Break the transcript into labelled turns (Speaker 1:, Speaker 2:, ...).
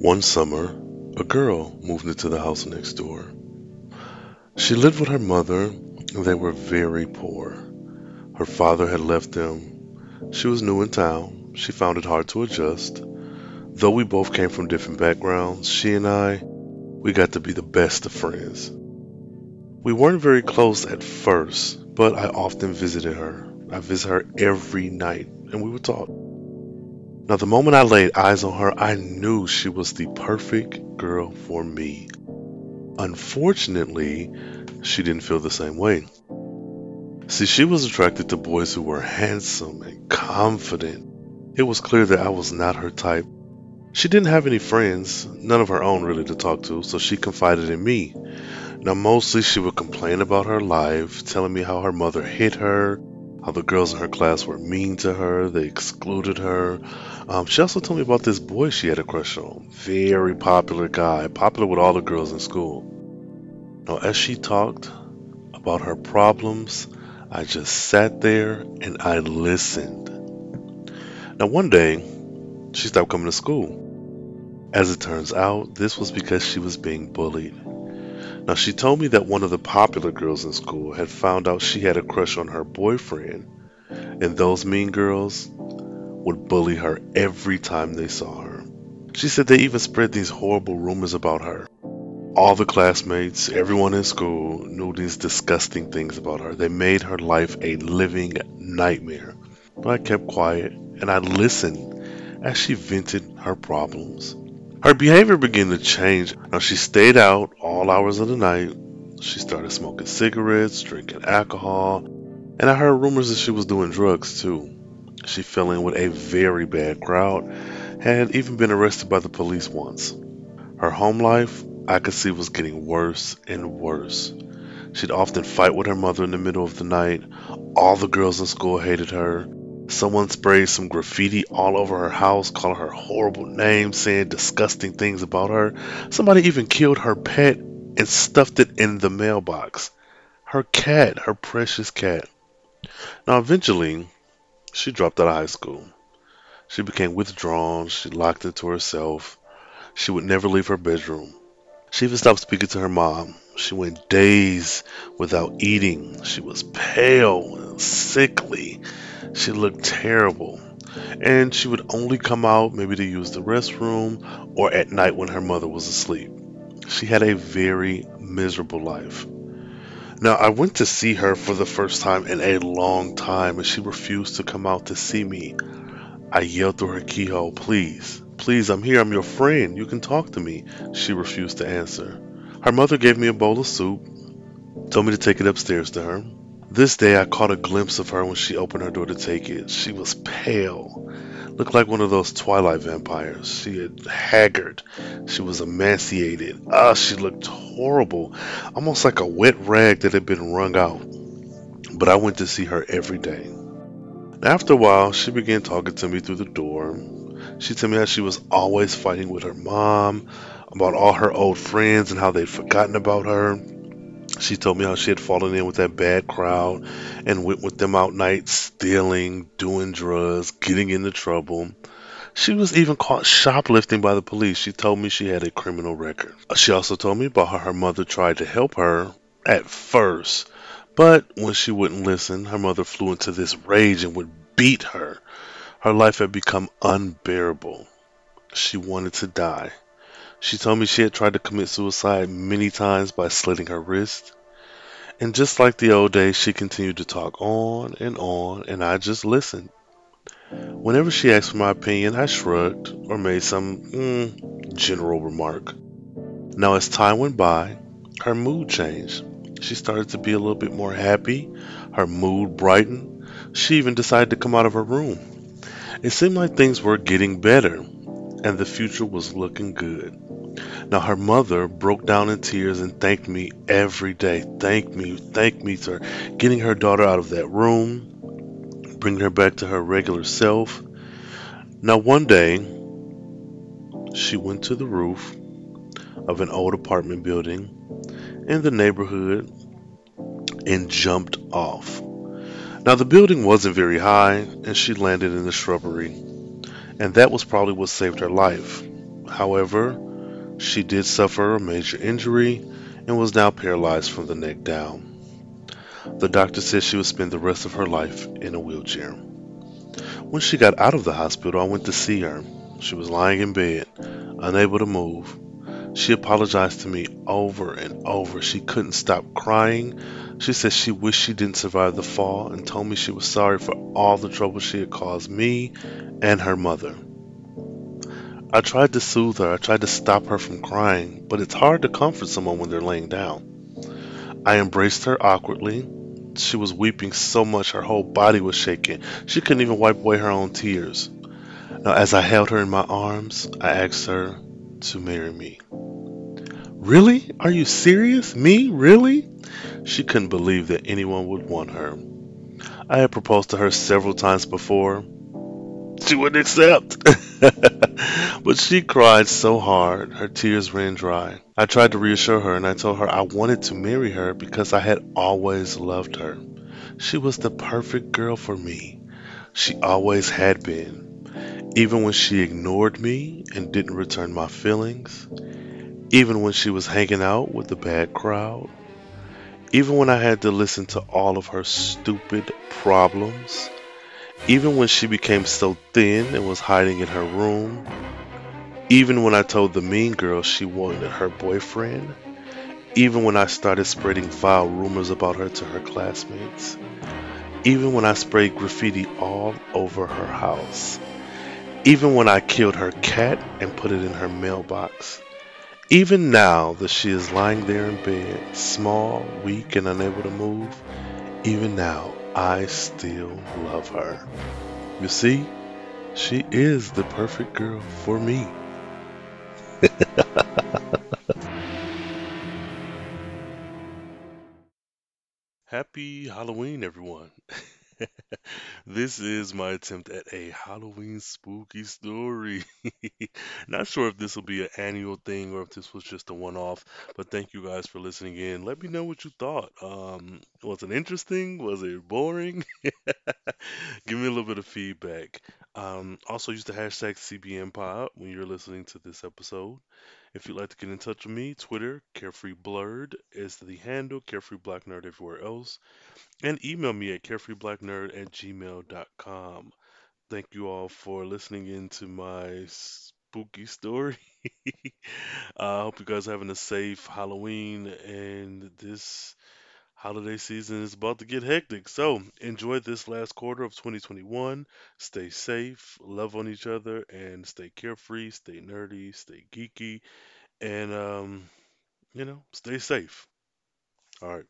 Speaker 1: One summer, a girl moved into the house next door. She lived with her mother, and they were very poor. Her father had left them. She was new in town. She found it hard to adjust. Though we both came from different backgrounds, she and I, we got to be the best of friends. We weren't very close at first, but I often visited her. I visited her every night, and we would talk. Now, the moment I laid eyes on her, I knew she was the perfect girl for me. Unfortunately, she didn't feel the same way. See, she was attracted to boys who were handsome and confident. It was clear that I was not her type. She didn't have any friends, none of her own really to talk to, so she confided in me. Now, mostly she would complain about her life, telling me how her mother hit her, how the girls in her class were mean to her, they excluded her. Um, she also told me about this boy she had a crush on. Very popular guy, popular with all the girls in school. Now, as she talked about her problems, I just sat there and I listened. Now, one day, she stopped coming to school. As it turns out, this was because she was being bullied. Now, she told me that one of the popular girls in school had found out she had a crush on her boyfriend, and those mean girls would bully her every time they saw her. She said they even spread these horrible rumors about her. All the classmates, everyone in school knew these disgusting things about her. They made her life a living nightmare. But I kept quiet and I listened as she vented her problems. Her behavior began to change. Now she stayed out all hours of the night. She started smoking cigarettes, drinking alcohol, and I heard rumors that she was doing drugs too. She fell in with a very bad crowd, had even been arrested by the police once. Her home life, I could see, was getting worse and worse. She'd often fight with her mother in the middle of the night. All the girls in school hated her. Someone sprayed some graffiti all over her house, calling her horrible names, saying disgusting things about her. Somebody even killed her pet and stuffed it in the mailbox. Her cat, her precious cat. Now, eventually, she dropped out of high school. She became withdrawn. She locked into herself. She would never leave her bedroom. She even stopped speaking to her mom. She went days without eating. She was pale and sickly. She looked terrible. And she would only come out maybe to use the restroom or at night when her mother was asleep. She had a very miserable life. Now, I went to see her for the first time in a long time, and she refused to come out to see me. I yelled through her keyhole, Please, please, I'm here, I'm your friend, you can talk to me. She refused to answer. Her mother gave me a bowl of soup, told me to take it upstairs to her. This day I caught a glimpse of her when she opened her door to take it. She was pale, looked like one of those Twilight vampires. She had haggard. She was emaciated. Ah, she looked horrible, almost like a wet rag that had been wrung out. But I went to see her every day. After a while, she began talking to me through the door. She told me how she was always fighting with her mom, about all her old friends and how they'd forgotten about her. She told me how she had fallen in with that bad crowd and went with them out nights, stealing, doing drugs, getting into trouble. She was even caught shoplifting by the police. She told me she had a criminal record. She also told me about how her mother tried to help her at first, but when she wouldn't listen, her mother flew into this rage and would beat her. Her life had become unbearable. She wanted to die. She told me she had tried to commit suicide many times by slitting her wrist. And just like the old days, she continued to talk on and on, and I just listened. Whenever she asked for my opinion, I shrugged or made some mm, general remark. Now, as time went by, her mood changed. She started to be a little bit more happy. Her mood brightened. She even decided to come out of her room. It seemed like things were getting better, and the future was looking good. Now her mother broke down in tears and thanked me every day. Thank me, thank me for getting her daughter out of that room, bringing her back to her regular self. Now one day, she went to the roof of an old apartment building in the neighborhood and jumped off. Now the building wasn't very high and she landed in the shrubbery. And that was probably what saved her life. However, she did suffer a major injury and was now paralyzed from the neck down. The doctor said she would spend the rest of her life in a wheelchair. When she got out of the hospital, I went to see her. She was lying in bed, unable to move. She apologized to me over and over. She couldn't stop crying. She said she wished she didn't survive the fall and told me she was sorry for all the trouble she had caused me and her mother. I tried to soothe her. I tried to stop her from crying, but it's hard to comfort someone when they're laying down. I embraced her awkwardly. She was weeping so much her whole body was shaking. She couldn't even wipe away her own tears. Now, as I held her in my arms, I asked her to marry me. Really? Are you serious? Me? Really? She couldn't believe that anyone would want her. I had proposed to her several times before. She wouldn't accept. but she cried so hard, her tears ran dry. I tried to reassure her and I told her I wanted to marry her because I had always loved her. She was the perfect girl for me. She always had been. Even when she ignored me and didn't return my feelings, even when she was hanging out with the bad crowd, even when I had to listen to all of her stupid problems, even when she became so thin and was hiding in her room, even when I told the mean girl she wanted her boyfriend, even when I started spreading vile rumors about her to her classmates, even when I sprayed graffiti all over her house, even when I killed her cat and put it in her mailbox, even now that she is lying there in bed, small, weak, and unable to move, even now I still love her. You see, she is the perfect girl for me. Happy Halloween, everyone. This is my attempt at a Halloween spooky story. Not sure if this will be an annual thing or if this was just a one-off, but thank you guys for listening in. Let me know what you thought. Um, was it interesting? Was it boring? Give me a little bit of feedback. Um, also use the hashtag CBNPod when you're listening to this episode. If you'd like to get in touch with me, Twitter, Carefree Blerd is the handle, Carefree Black Nerd everywhere else. And email me at carefreeblacknerd at gmail.com. Thank you all for listening in to my spooky story. I hope you guys are having a safe Halloween and this holiday season is about to get hectic. So enjoy this last quarter of 2021. Stay safe, love on each other, and stay carefree, stay nerdy, stay geeky, and um, you know, stay safe. All right.